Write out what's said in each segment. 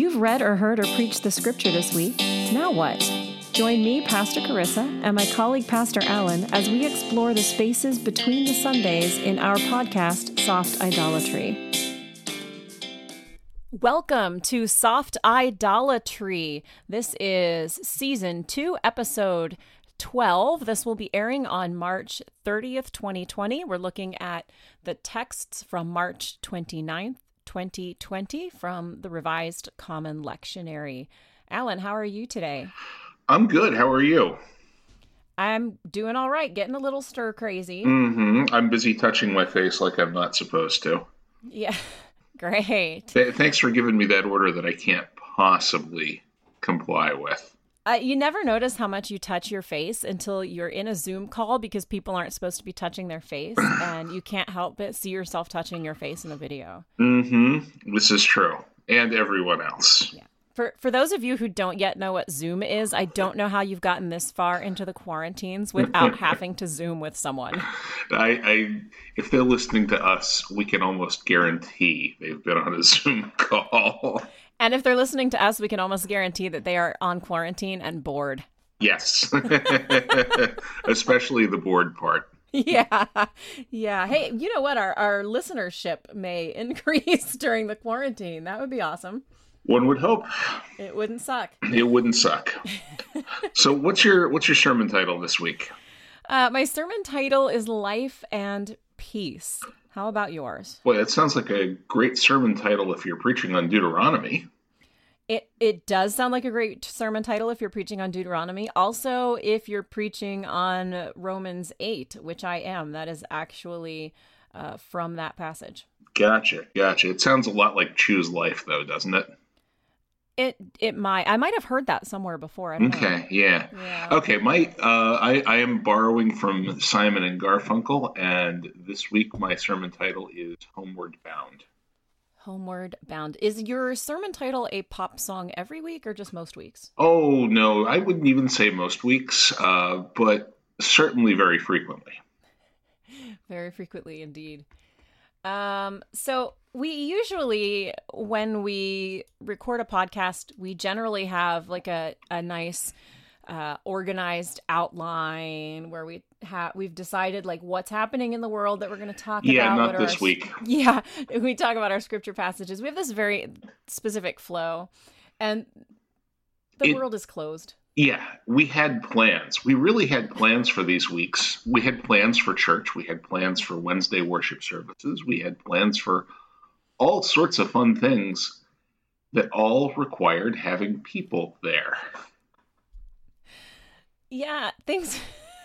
You've read or heard or preached the scripture this week. Now what? Join me, Pastor Carissa, and my colleague, Pastor Allen, as we explore the spaces between the Sundays in our podcast, Soft Idolatry. Welcome to Soft Idolatry. This is season two, episode 12. This will be airing on March 30th, 2020. We're looking at the texts from March 29th, 2020 from the Revised Common Lectionary. Alan, how are you today? I'm good. How are you? I'm doing all right, getting a little stir crazy. Mm-hmm. I'm busy touching my face like I'm not supposed to. Yeah, great. Th- thanks for giving me that order that I can't possibly comply with. Uh, you never notice how much you touch your face until you're in a Zoom call because people aren't supposed to be touching their face, and you can't help but see yourself touching your face in the video. Mm-hmm. This is true, and everyone else. Yeah. For for those of you who don't yet know what Zoom is, I don't know how you've gotten this far into the quarantines without having to Zoom with someone. I, I, if they're listening to us, we can almost guarantee they've been on a Zoom call. And if they're listening to us, we can almost guarantee that they are on quarantine and bored. Yes, especially the bored part. Yeah, yeah. Hey, you know what? Our our listenership may increase during the quarantine. That would be awesome. One would hope. It wouldn't suck. It wouldn't suck. so, what's your what's your sermon title this week? Uh, my sermon title is "Life and Peace." How about yours? Boy, that sounds like a great sermon title if you're preaching on Deuteronomy. It it does sound like a great sermon title if you're preaching on Deuteronomy. Also, if you're preaching on Romans 8, which I am, that is actually uh, from that passage. Gotcha, gotcha. It sounds a lot like choose life, though, doesn't it? It it might. I might have heard that somewhere before. okay, yeah. yeah. Okay, my uh, I I am borrowing from Simon and Garfunkel, and this week my sermon title is Homeward Bound. Homeward Bound. Is your sermon title a pop song every week or just most weeks? Oh, no, I wouldn't even say most weeks, uh, but certainly very frequently. very frequently indeed. Um, so we usually, when we record a podcast, we generally have like a, a nice uh, organized outline where we have we've decided like what's happening in the world that we're going to talk yeah, about. Yeah, not this our, week. Yeah, we talk about our scripture passages. We have this very specific flow, and the it, world is closed. Yeah, we had plans. We really had plans for these weeks. We had plans for church. We had plans for Wednesday worship services. We had plans for all sorts of fun things that all required having people there. Yeah, things.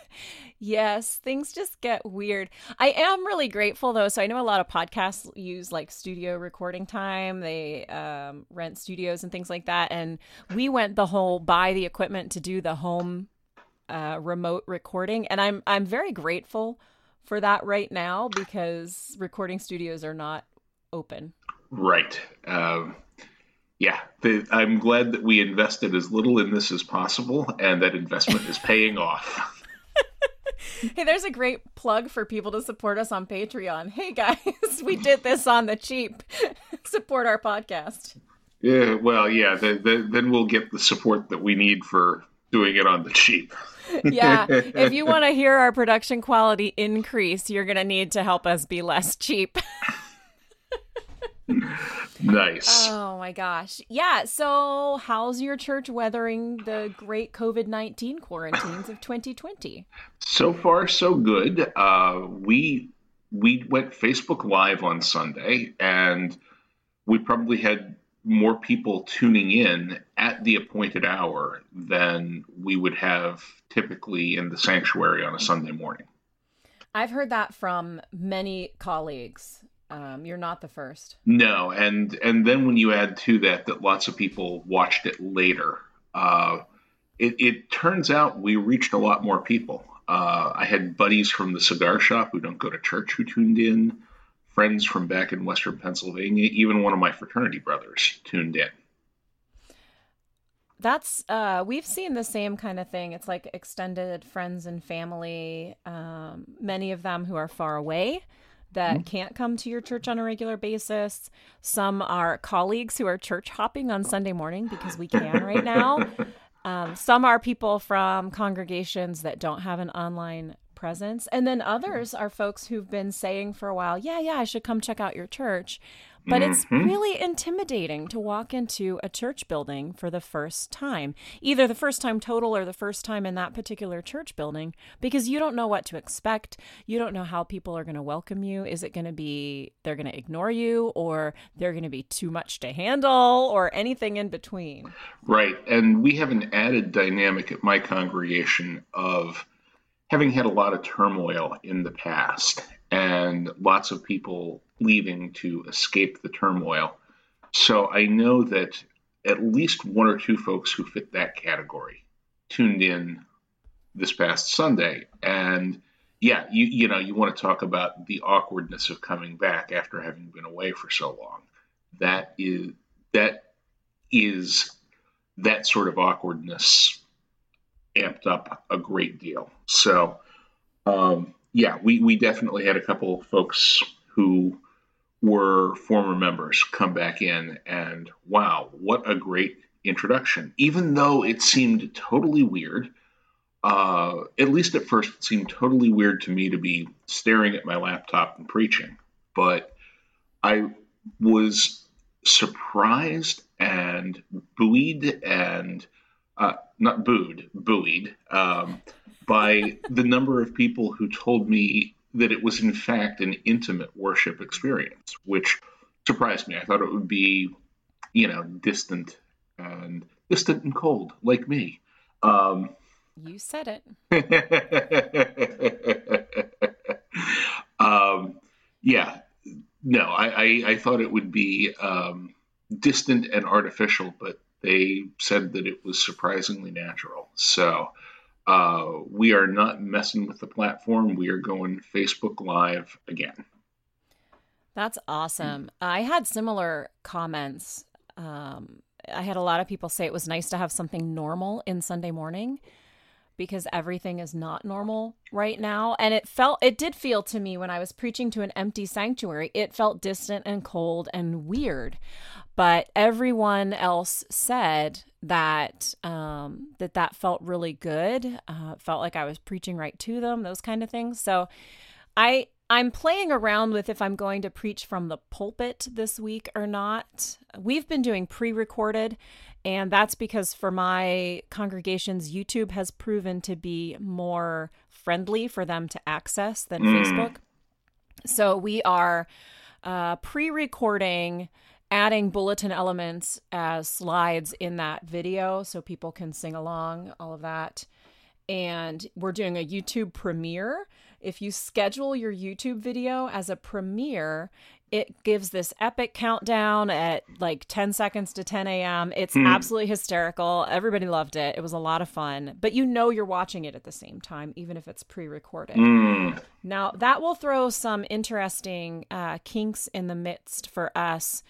yes, things just get weird. I am really grateful though. So I know a lot of podcasts use like studio recording time. They um, rent studios and things like that. And we went the whole buy the equipment to do the home uh, remote recording, and I'm I'm very grateful for that right now because recording studios are not open. Right. Um, yeah, the, I'm glad that we invested as little in this as possible, and that investment is paying off. hey, there's a great plug for people to support us on Patreon. Hey guys, we did this on the cheap. support our podcast. Yeah, well, yeah, the, the, then we'll get the support that we need for doing it on the cheap. yeah, if you want to hear our production quality increase, you're going to need to help us be less cheap. nice. Oh my gosh. Yeah. So, how's your church weathering the great COVID 19 quarantines of 2020? So far, so good. Uh, we we went Facebook Live on Sunday, and we probably had more people tuning in at the appointed hour than we would have typically in the sanctuary on a Sunday morning. I've heard that from many colleagues um, you're not the first. No, and and then when you add to that that lots of people watched it later, uh, it, it turns out we reached a lot more people. Uh, I had buddies from the cigar shop who don't go to church who tuned in, friends from back in Western Pennsylvania, even one of my fraternity brothers tuned in. That's uh, we've seen the same kind of thing. It's like extended friends and family, um, many of them who are far away that mm-hmm. can't come to your church on a regular basis. Some are colleagues who are church hopping on Sunday morning because we can right now. Um, some are people from congregations that don't have an online presence. And then others are folks who've been saying for a while, yeah, yeah, I should come check out your church. But mm-hmm. it's really intimidating to walk into a church building for the first time, either the first time total or the first time in that particular church building, because you don't know what to expect. You don't know how people are going to welcome you. Is it going to be they're going to ignore you, or they're going to be too much to handle, or anything in between? Right. And we have an added dynamic at my congregation of having had a lot of turmoil in the past and lots of people leaving to escape the turmoil. So I know that at least one or two folks who fit that category tuned in this past Sunday. And yeah, you you know, you want to talk about the awkwardness of coming back after having been away for so long. That is that is that sort of awkwardness amped up a great deal. So um, yeah, we, we definitely had a couple folks who were former members come back in and wow, what a great introduction. Even though it seemed totally weird, uh, at least at first, it seemed totally weird to me to be staring at my laptop and preaching. But I was surprised and buoyed and uh, not booed, buoyed um, by the number of people who told me that it was in fact an intimate worship experience, which surprised me. I thought it would be, you know, distant and distant and cold, like me. Um, you said it. um, yeah, no, I, I, I, thought it would be um, distant and artificial, but they said that it was surprisingly natural. So uh, we are not messing with the platform. We are going Facebook Live again. That's awesome. I had similar comments. Um, I had a lot of people say it was nice to have something normal in Sunday morning because everything is not normal right now. And it felt, it did feel to me when I was preaching to an empty sanctuary, it felt distant and cold and weird. But everyone else said that um, that that felt really good. Uh, felt like I was preaching right to them, those kind of things. So I I'm playing around with if I'm going to preach from the pulpit this week or not. We've been doing pre-recorded and that's because for my congregations, YouTube has proven to be more friendly for them to access than mm. Facebook. So we are uh, pre recording, adding bulletin elements as slides in that video so people can sing along, all of that. And we're doing a YouTube premiere. If you schedule your YouTube video as a premiere, it gives this epic countdown at like 10 seconds to 10 a.m. It's mm. absolutely hysterical. Everybody loved it. It was a lot of fun, but you know you're watching it at the same time, even if it's pre recorded. Mm. Now, that will throw some interesting uh, kinks in the midst for us.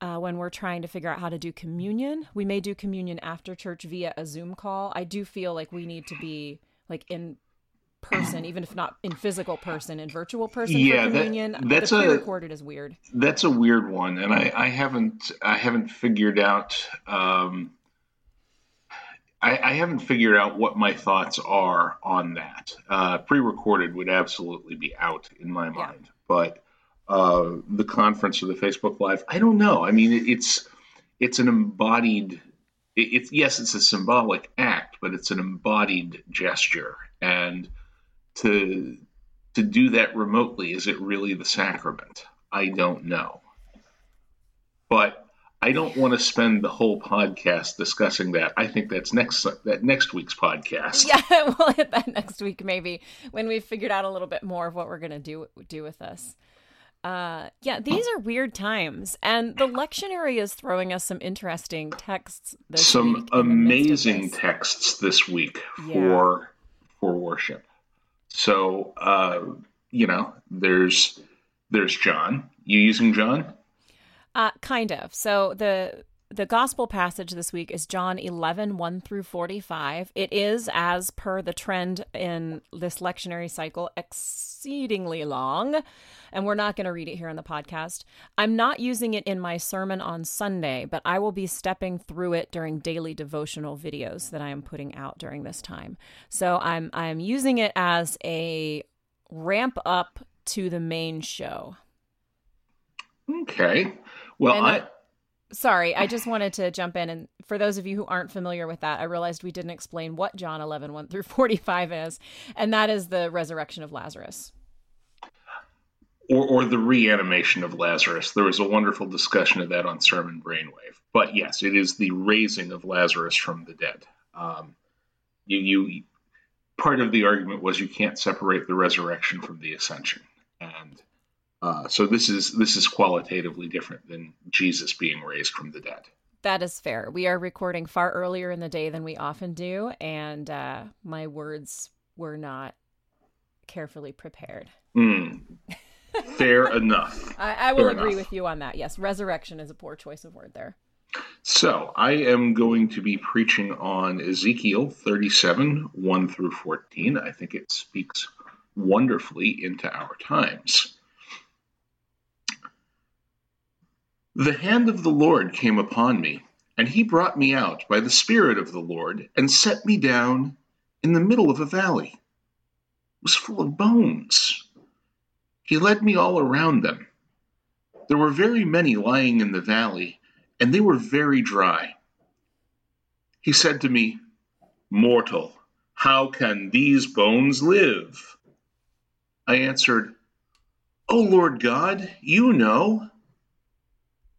Uh, when we're trying to figure out how to do communion, we may do communion after church via a Zoom call. I do feel like we need to be like in person, even if not in physical person, in virtual person yeah, for communion. That, that's the pre-recorded a, is weird. That's a weird one, and I, I haven't I haven't figured out. Um, I, I, haven't figured out what my thoughts are on that. Uh, pre-recorded would absolutely be out in my mind, yeah. but uh, the conference or the Facebook Live, I don't know. I mean, it's it's an embodied. it's yes, it's a symbolic act, but it's an embodied gesture, and to to do that remotely is it really the sacrament? I don't know. But i don't want to spend the whole podcast discussing that. I think that's next that next week's podcast. Yeah we'll hit that next week maybe when we've figured out a little bit more of what we're going to do do with this. Uh yeah these are weird times and the lectionary is throwing us some interesting texts some amazing texts this week yeah. for for worship so, uh, you know, there's there's John. You using John? Uh, kind of. So the the gospel passage this week is John 11, 1 through 45. It is, as per the trend in this lectionary cycle, exceedingly long, and we're not going to read it here on the podcast. I'm not using it in my sermon on Sunday, but I will be stepping through it during daily devotional videos that I am putting out during this time. So I'm I'm using it as a ramp up to the main show. Okay. Well, and, I sorry, I just wanted to jump in. And for those of you who aren't familiar with that, I realized we didn't explain what John 11, 1 through 45 is. And that is the resurrection of Lazarus. Or, or the reanimation of Lazarus. There was a wonderful discussion of that on Sermon Brainwave. But yes, it is the raising of Lazarus from the dead. Um, you, you, part of the argument was you can't separate the resurrection from the ascension, uh, so this is this is qualitatively different than Jesus being raised from the dead. That is fair. We are recording far earlier in the day than we often do, and uh, my words were not carefully prepared. Mm. Fair enough. I, I will fair agree enough. with you on that. Yes, resurrection is a poor choice of word there. So I am going to be preaching on Ezekiel 37, 1 through 14. I think it speaks wonderfully into our times. The hand of the Lord came upon me, and he brought me out by the Spirit of the Lord, and set me down in the middle of a valley. It was full of bones. He led me all around them. There were very many lying in the valley, and they were very dry. He said to me, Mortal, how can these bones live? I answered, O Lord God, you know.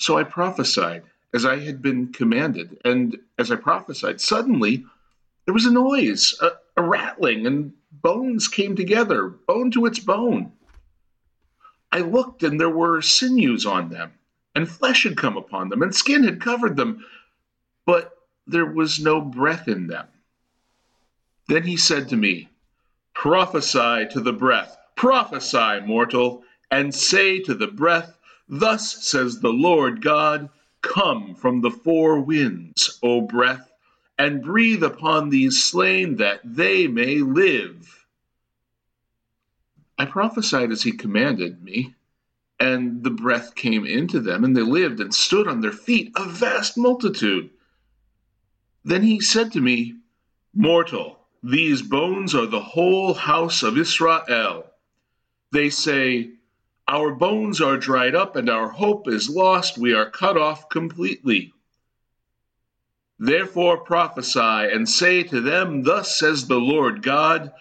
So I prophesied as I had been commanded. And as I prophesied, suddenly there was a noise, a, a rattling, and bones came together, bone to its bone. I looked, and there were sinews on them, and flesh had come upon them, and skin had covered them, but there was no breath in them. Then he said to me, Prophesy to the breath, prophesy, mortal, and say to the breath, Thus says the Lord God Come from the four winds, O breath, and breathe upon these slain that they may live. I prophesied as he commanded me, and the breath came into them, and they lived and stood on their feet, a vast multitude. Then he said to me, Mortal, these bones are the whole house of Israel. They say, our bones are dried up, and our hope is lost. We are cut off completely. Therefore prophesy and say to them, Thus says the Lord God,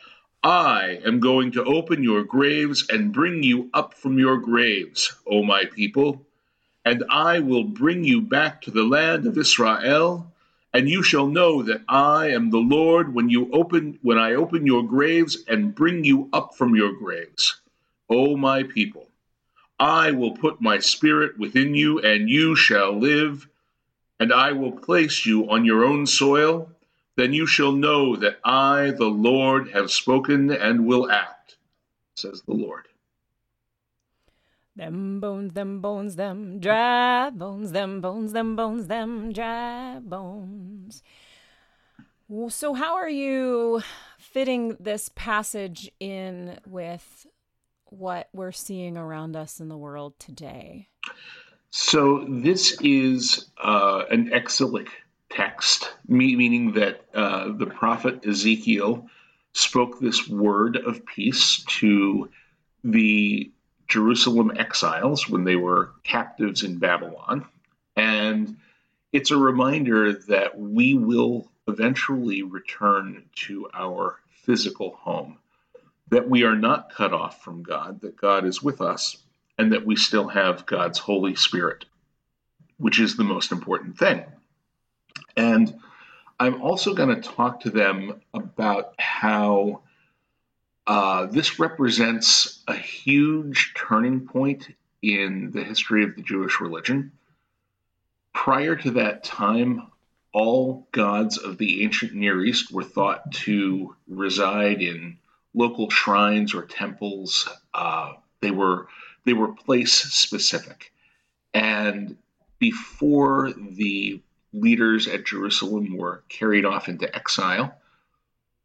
I am going to open your graves and bring you up from your graves, O my people, and I will bring you back to the land of Israel, and you shall know that I am the Lord when you open when I open your graves and bring you up from your graves, O my people. I will put my spirit within you, and you shall live, and I will place you on your own soil. Then you shall know that I, the Lord, have spoken and will act, says the Lord. Them bones, them bones, them dry bones, them bones, them bones, them dry bones. So, how are you fitting this passage in with what we're seeing around us in the world today? So, this is uh, an exilic text, meaning that uh, the prophet Ezekiel spoke this word of peace to the Jerusalem exiles when they were captives in Babylon. And it's a reminder that we will eventually return to our physical home that we are not cut off from God, that God is with us, and that we still have God's Holy Spirit, which is the most important thing. And I'm also going to talk to them about how uh, this represents a huge turning point in the history of the Jewish religion. Prior to that time, all gods of the ancient Near East were thought to reside in local shrines or temples. Uh, they were they were place specific, and before the leaders at Jerusalem were carried off into exile,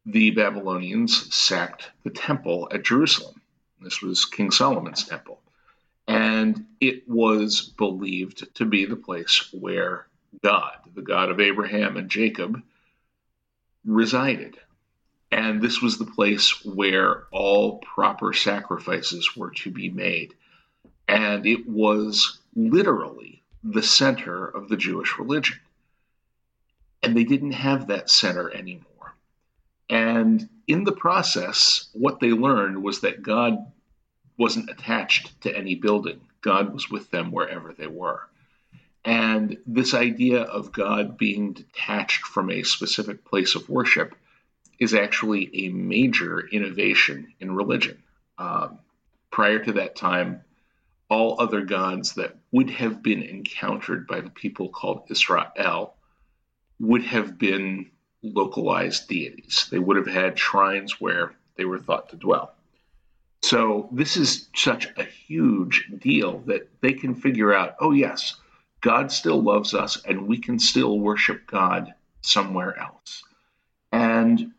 the Babylonians sacked the temple at Jerusalem. This was King Solomon's temple. And it was believed to be the place where God, the God of Abraham and Jacob, resided. And this was the place where all proper sacrifices were to be made. And it was literally the center of the Jewish religion. And they didn't have that center anymore. And in the process, what they learned was that God wasn't attached to any building, God was with them wherever they were. And this idea of God being detached from a specific place of worship is actually a major innovation in religion. Um, prior to that time, all other gods that would have been encountered by the people called Israel would have been localized deities. They would have had shrines where they were thought to dwell. So this is such a huge deal that they can figure out, oh yes, God still loves us and we can still worship God somewhere else. And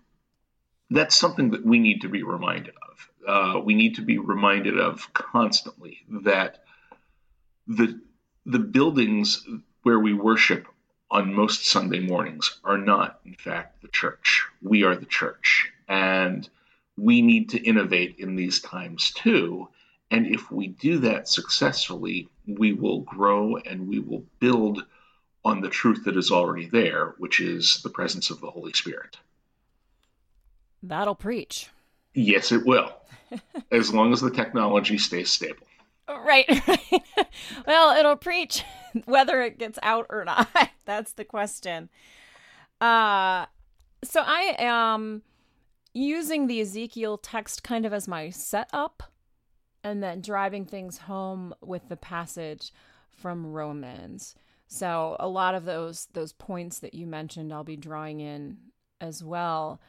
that's something that we need to be reminded of. Uh, we need to be reminded of constantly that the the buildings where we worship on most Sunday mornings are not, in fact, the church. We are the church, and we need to innovate in these times too. And if we do that successfully, we will grow and we will build on the truth that is already there, which is the presence of the Holy Spirit. That'll preach. Yes, it will, as long as the technology stays stable. Right, right. well, it'll preach whether it gets out or not. That's the question. Uh, so I am using the Ezekiel text kind of as my setup and then driving things home with the passage from Romans. So a lot of those those points that you mentioned I'll be drawing in as well.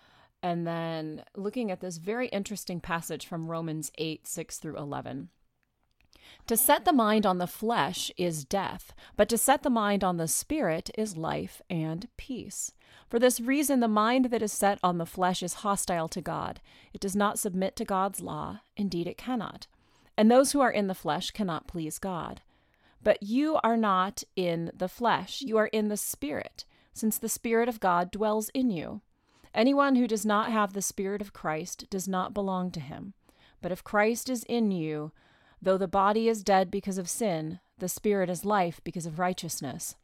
And then looking at this very interesting passage from Romans 8, 6 through 11. To set the mind on the flesh is death, but to set the mind on the spirit is life and peace. For this reason, the mind that is set on the flesh is hostile to God. It does not submit to God's law. Indeed, it cannot and those who are in the flesh cannot please God. But you are not in the flesh, you are in the Spirit, since the Spirit of God dwells in you. Anyone who does not have the Spirit of Christ does not belong to him. But if Christ is in you, though the body is dead because of sin, the Spirit is life because of righteousness.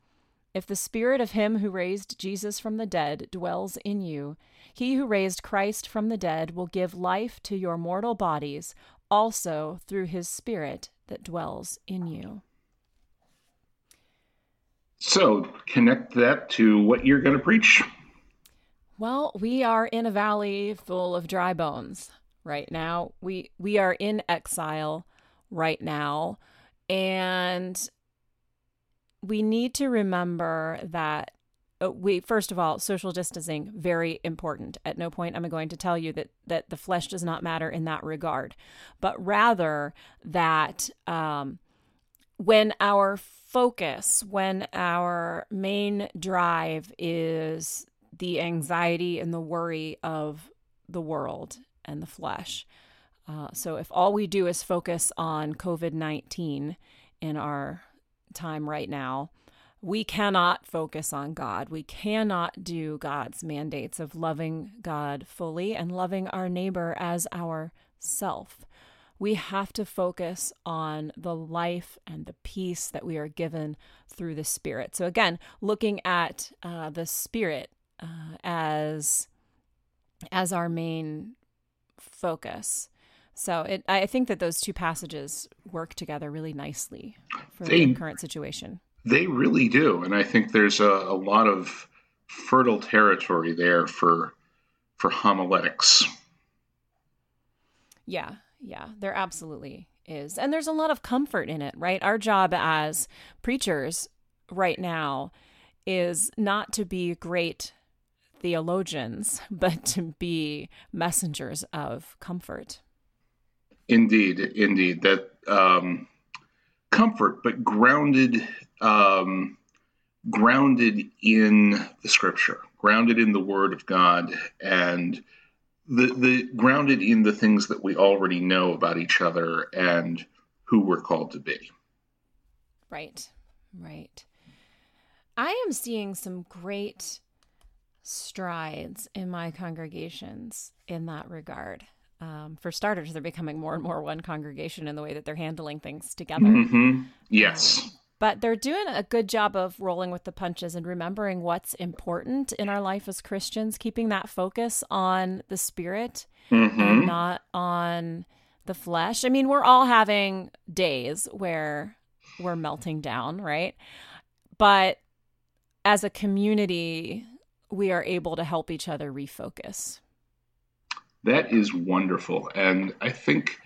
If the Spirit of him who raised Jesus from the dead dwells in you, he who raised Christ from the dead will give life to your mortal bodies also through his Spirit that dwells in you. So, connect that to what you're going to preach. Well, we are in a valley full of dry bones right now. We we are in exile right now. And we need to remember that uh, we first of all social distancing very important. At no point am i going to tell you that that the flesh does not matter in that regard. But rather that um, when our focus when our main drive is the anxiety and the worry of the world and the flesh uh, so if all we do is focus on covid-19 in our time right now we cannot focus on God. We cannot do God's mandates of loving God fully and loving our neighbor as our self. We have to focus on the life and the peace that we are given through the Spirit. So, again, looking at uh, the Spirit uh, as as our main focus. So, it, I think that those two passages work together really nicely for they, the current situation. They really do. And I think there's a, a lot of fertile territory there for for homiletics. Yeah, yeah, there absolutely is. And there's a lot of comfort in it, right? Our job as preachers right now is not to be great theologians, but to be messengers of comfort. Indeed, indeed. That um, comfort, but grounded, um, grounded in the Scripture, grounded in the Word of God, and the the grounded in the things that we already know about each other and who we're called to be. Right, right. I am seeing some great strides in my congregations in that regard. Um, for starters, they're becoming more and more one congregation in the way that they're handling things together. Mm-hmm. Yes. Um, but they're doing a good job of rolling with the punches and remembering what's important in our life as Christians, keeping that focus on the spirit mm-hmm. and not on the flesh. I mean, we're all having days where we're melting down, right? But as a community, we are able to help each other refocus. That is wonderful. And I think,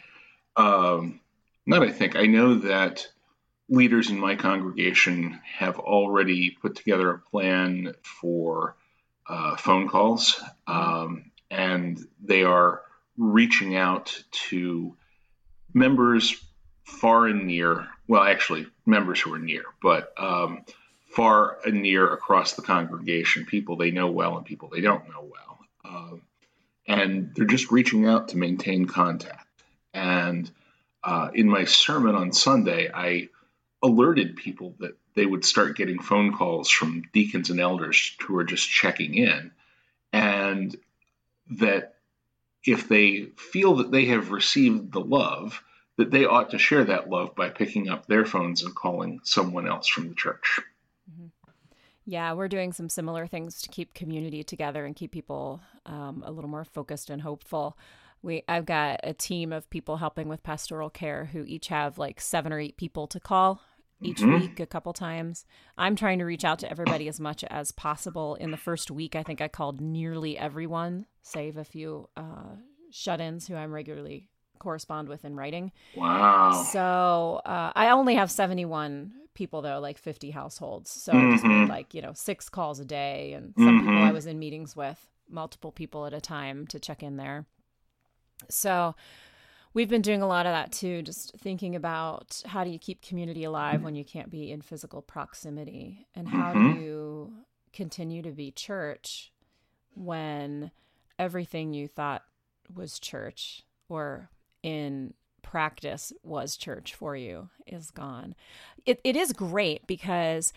um, not I think, I know that leaders in my congregation have already put together a plan for uh, phone calls, um, and they are reaching out to members far and near. Well, actually, members who are near, but um, far and near across the congregation, people they know well and people they don't know well. Uh, and they're just reaching out to maintain contact. And uh, in my sermon on Sunday, I alerted people that they would start getting phone calls from deacons and elders who are just checking in, and that if they feel that they have received the love, that they ought to share that love by picking up their phones and calling someone else from the church. Yeah, we're doing some similar things to keep community together and keep people um, a little more focused and hopeful. We I've got a team of people helping with pastoral care who each have like seven or eight people to call each mm-hmm. week a couple times. I'm trying to reach out to everybody as much as possible. In the first week, I think I called nearly everyone, save a few uh, shut-ins who I'm regularly correspond with in writing. Wow. So uh, I only have 71 people though, like 50 households. So mm-hmm. I just made like, you know, six calls a day. And some mm-hmm. people I was in meetings with, multiple people at a time to check in there. So we've been doing a lot of that too, just thinking about how do you keep community alive when you can't be in physical proximity? And how mm-hmm. do you continue to be church when everything you thought was church or in practice was church for you is gone. It, it is great because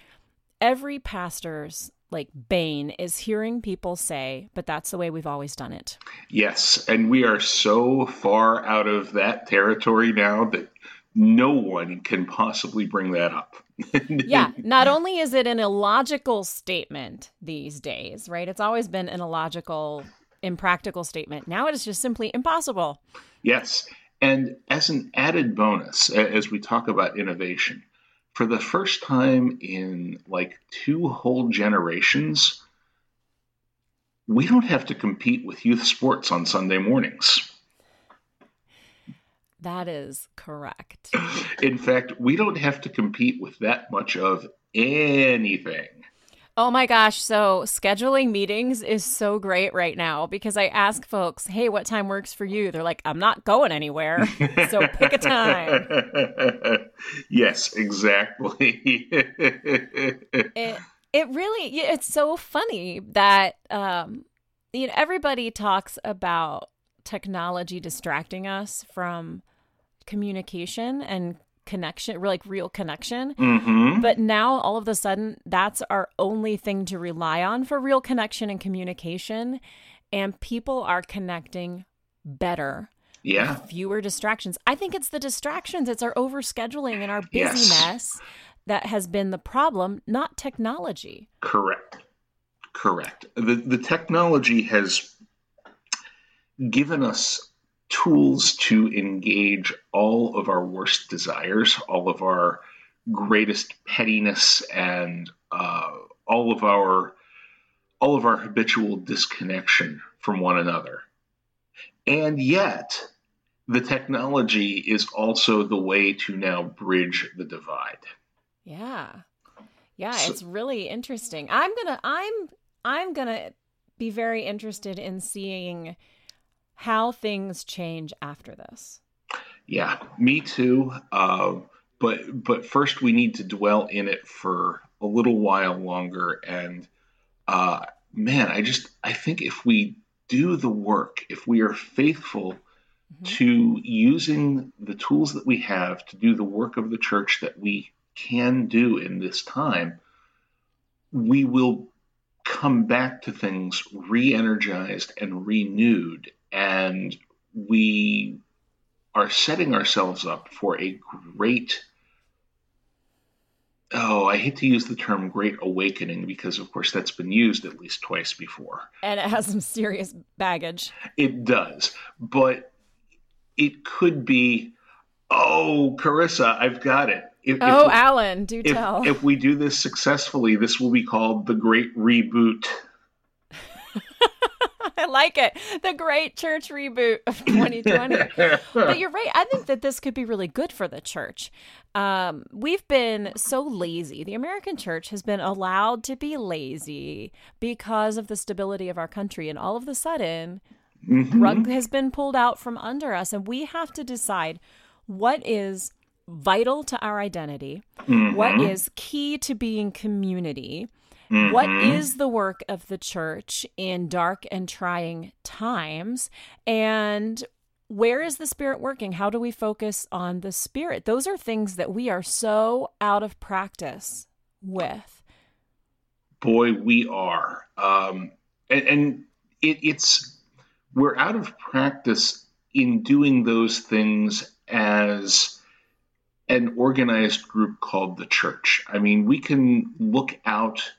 every pastor's like bane is hearing people say, but that's the way we've always done it. Yes. And we are so far out of that territory now that no one can possibly bring that up. yeah. Not only is it an illogical statement these days, right? It's always been an illogical, impractical statement. Now it is just simply impossible. Yes. And as an added bonus, as we talk about innovation, for the first time in like two whole generations, we don't have to compete with youth sports on Sunday mornings. That is correct. In fact, we don't have to compete with that much of anything. Oh my gosh. So scheduling meetings is so great right now because I ask folks, hey, what time works for you? They're like, I'm not going anywhere. So pick a time. yes, exactly. it, it really, it's so funny that, um, you know, everybody talks about technology distracting us from communication and connection, like real connection. Mm-hmm. But now all of a sudden, that's our only thing to rely on for real connection and communication. And people are connecting better. Yeah. fewer distractions. I think it's the distractions, it's our overscheduling and our busyness yes. that has been the problem, not technology. Correct. Correct. The the technology has given us tools to engage all of our worst desires, all of our greatest pettiness, and uh, all of our all of our habitual disconnection from one another. And yet, the technology is also the way to now bridge the divide. Yeah. Yeah, so, it's really interesting. I'm going to I'm I'm going to be very interested in seeing how things change after this. Yeah, me too. Uh, but but first we need to dwell in it for a little while longer. And uh, man, I just I think if we do the work, if we are faithful mm-hmm. to using the tools that we have to do the work of the church that we can do in this time, we will come back to things re-energized and renewed and we are setting ourselves up for a great oh i hate to use the term great awakening because of course that's been used at least twice before and it has some serious baggage it does but it could be oh carissa i've got it if, oh, if, Alan, do if, tell. If we do this successfully, this will be called the Great Reboot. Like it. The Great Church Reboot of 2020. but you're right. I think that this could be really good for the church. Um, we've been so lazy. The American church has been allowed to be lazy because of the stability of our country. And all of a sudden, mm-hmm. rug has been pulled out from under us. And we have to decide what is vital to our identity, mm-hmm. what is key to being community, mm-hmm. what is the work of the church in dark and trying times, and where is the spirit working? How do we focus on the spirit? Those are things that we are so out of practice with. Boy, we are. Um, and, and it, it's, we're out of practice in doing those things as an organized group called the church. I mean, we can look out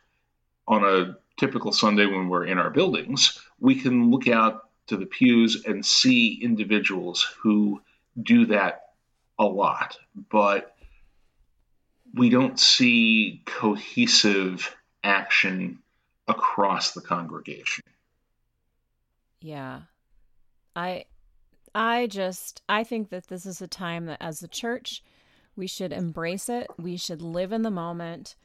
on a typical Sunday when we're in our buildings, we can look out to the pews and see individuals who do that a lot, but we don't see cohesive action across the congregation. Yeah. I I just I think that this is a time that as a church we should embrace it. We should live in the moment,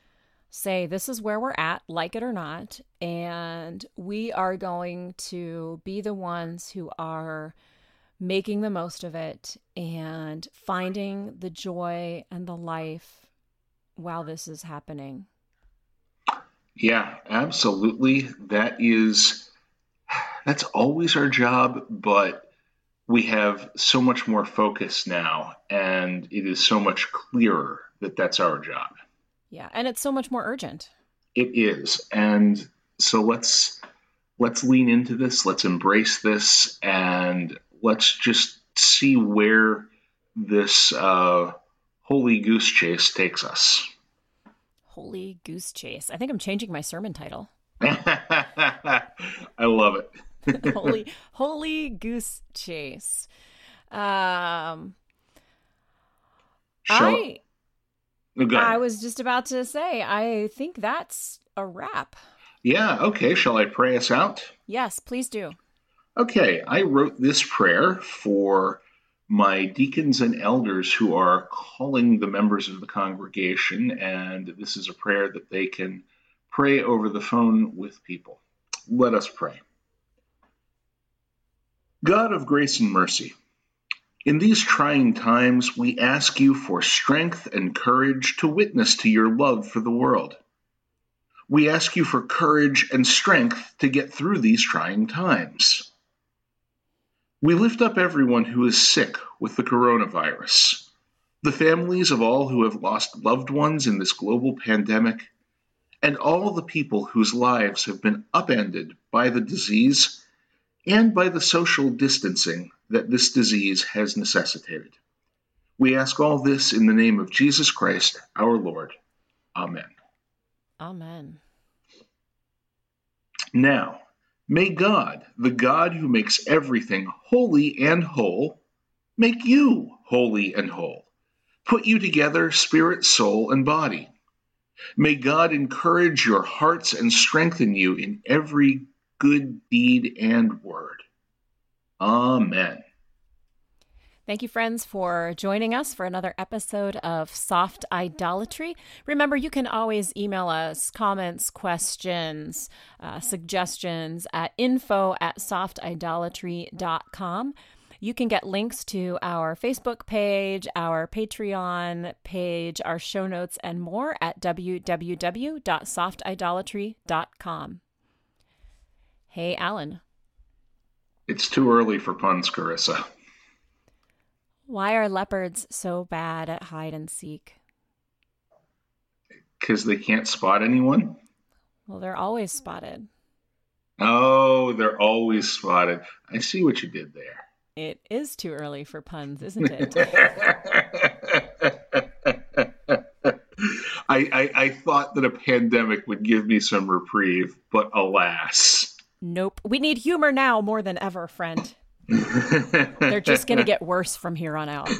say, this is where we're at, like it or not. And we are going to be the ones who are making the most of it and finding the joy and the life while this is happening. Yeah, absolutely. That is, that's always our job, but we have so much more focus now, and it is so much clearer that that's our job. Yeah, and it's so much more urgent. It is, and so let's let's lean into this. Let's embrace this, and let's just see where this uh, holy goose chase takes us. Holy goose chase! I think I'm changing my sermon title. I love it. holy holy goose chase. Um I oh, I was just about to say I think that's a wrap. Yeah, okay. Shall I pray us out? Yes, please do. Okay, I wrote this prayer for my deacons and elders who are calling the members of the congregation, and this is a prayer that they can pray over the phone with people. Let us pray. God of grace and mercy, in these trying times, we ask you for strength and courage to witness to your love for the world. We ask you for courage and strength to get through these trying times. We lift up everyone who is sick with the coronavirus, the families of all who have lost loved ones in this global pandemic, and all the people whose lives have been upended by the disease and by the social distancing that this disease has necessitated. We ask all this in the name of Jesus Christ, our Lord. Amen. Amen. Now, may God, the God who makes everything holy and whole, make you holy and whole, put you together, spirit, soul, and body. May God encourage your hearts and strengthen you in every good deed and word. Amen. Thank you, friends, for joining us for another episode of Soft Idolatry. Remember, you can always email us comments, questions, uh, suggestions at info at softidolatry.com. You can get links to our Facebook page, our Patreon page, our show notes, and more at www.softidolatry.com. Hey, Alan. It's too early for puns, Carissa. Why are leopards so bad at hide and seek? Because they can't spot anyone? Well, they're always spotted. Oh, they're always spotted. I see what you did there. It is too early for puns, isn't it? I, I, I thought that a pandemic would give me some reprieve, but alas. Nope. We need humor now more than ever, friend. They're just going to get worse from here on out.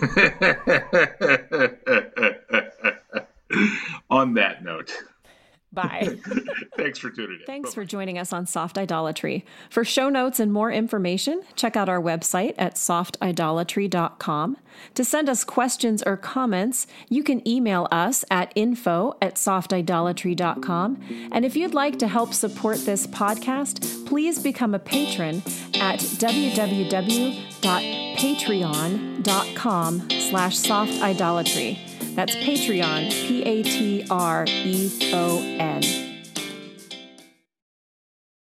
on that note. Bye. Thanks for tuning in. Thanks Bye-bye. for joining us on Soft Idolatry. For show notes and more information, check out our website at softidolatry.com. To send us questions or comments, you can email us at info at softidolatry.com. And if you'd like to help support this podcast, please become a patron at www.patreon.com slash softidolatry. That's Patreon, P A T R E O N.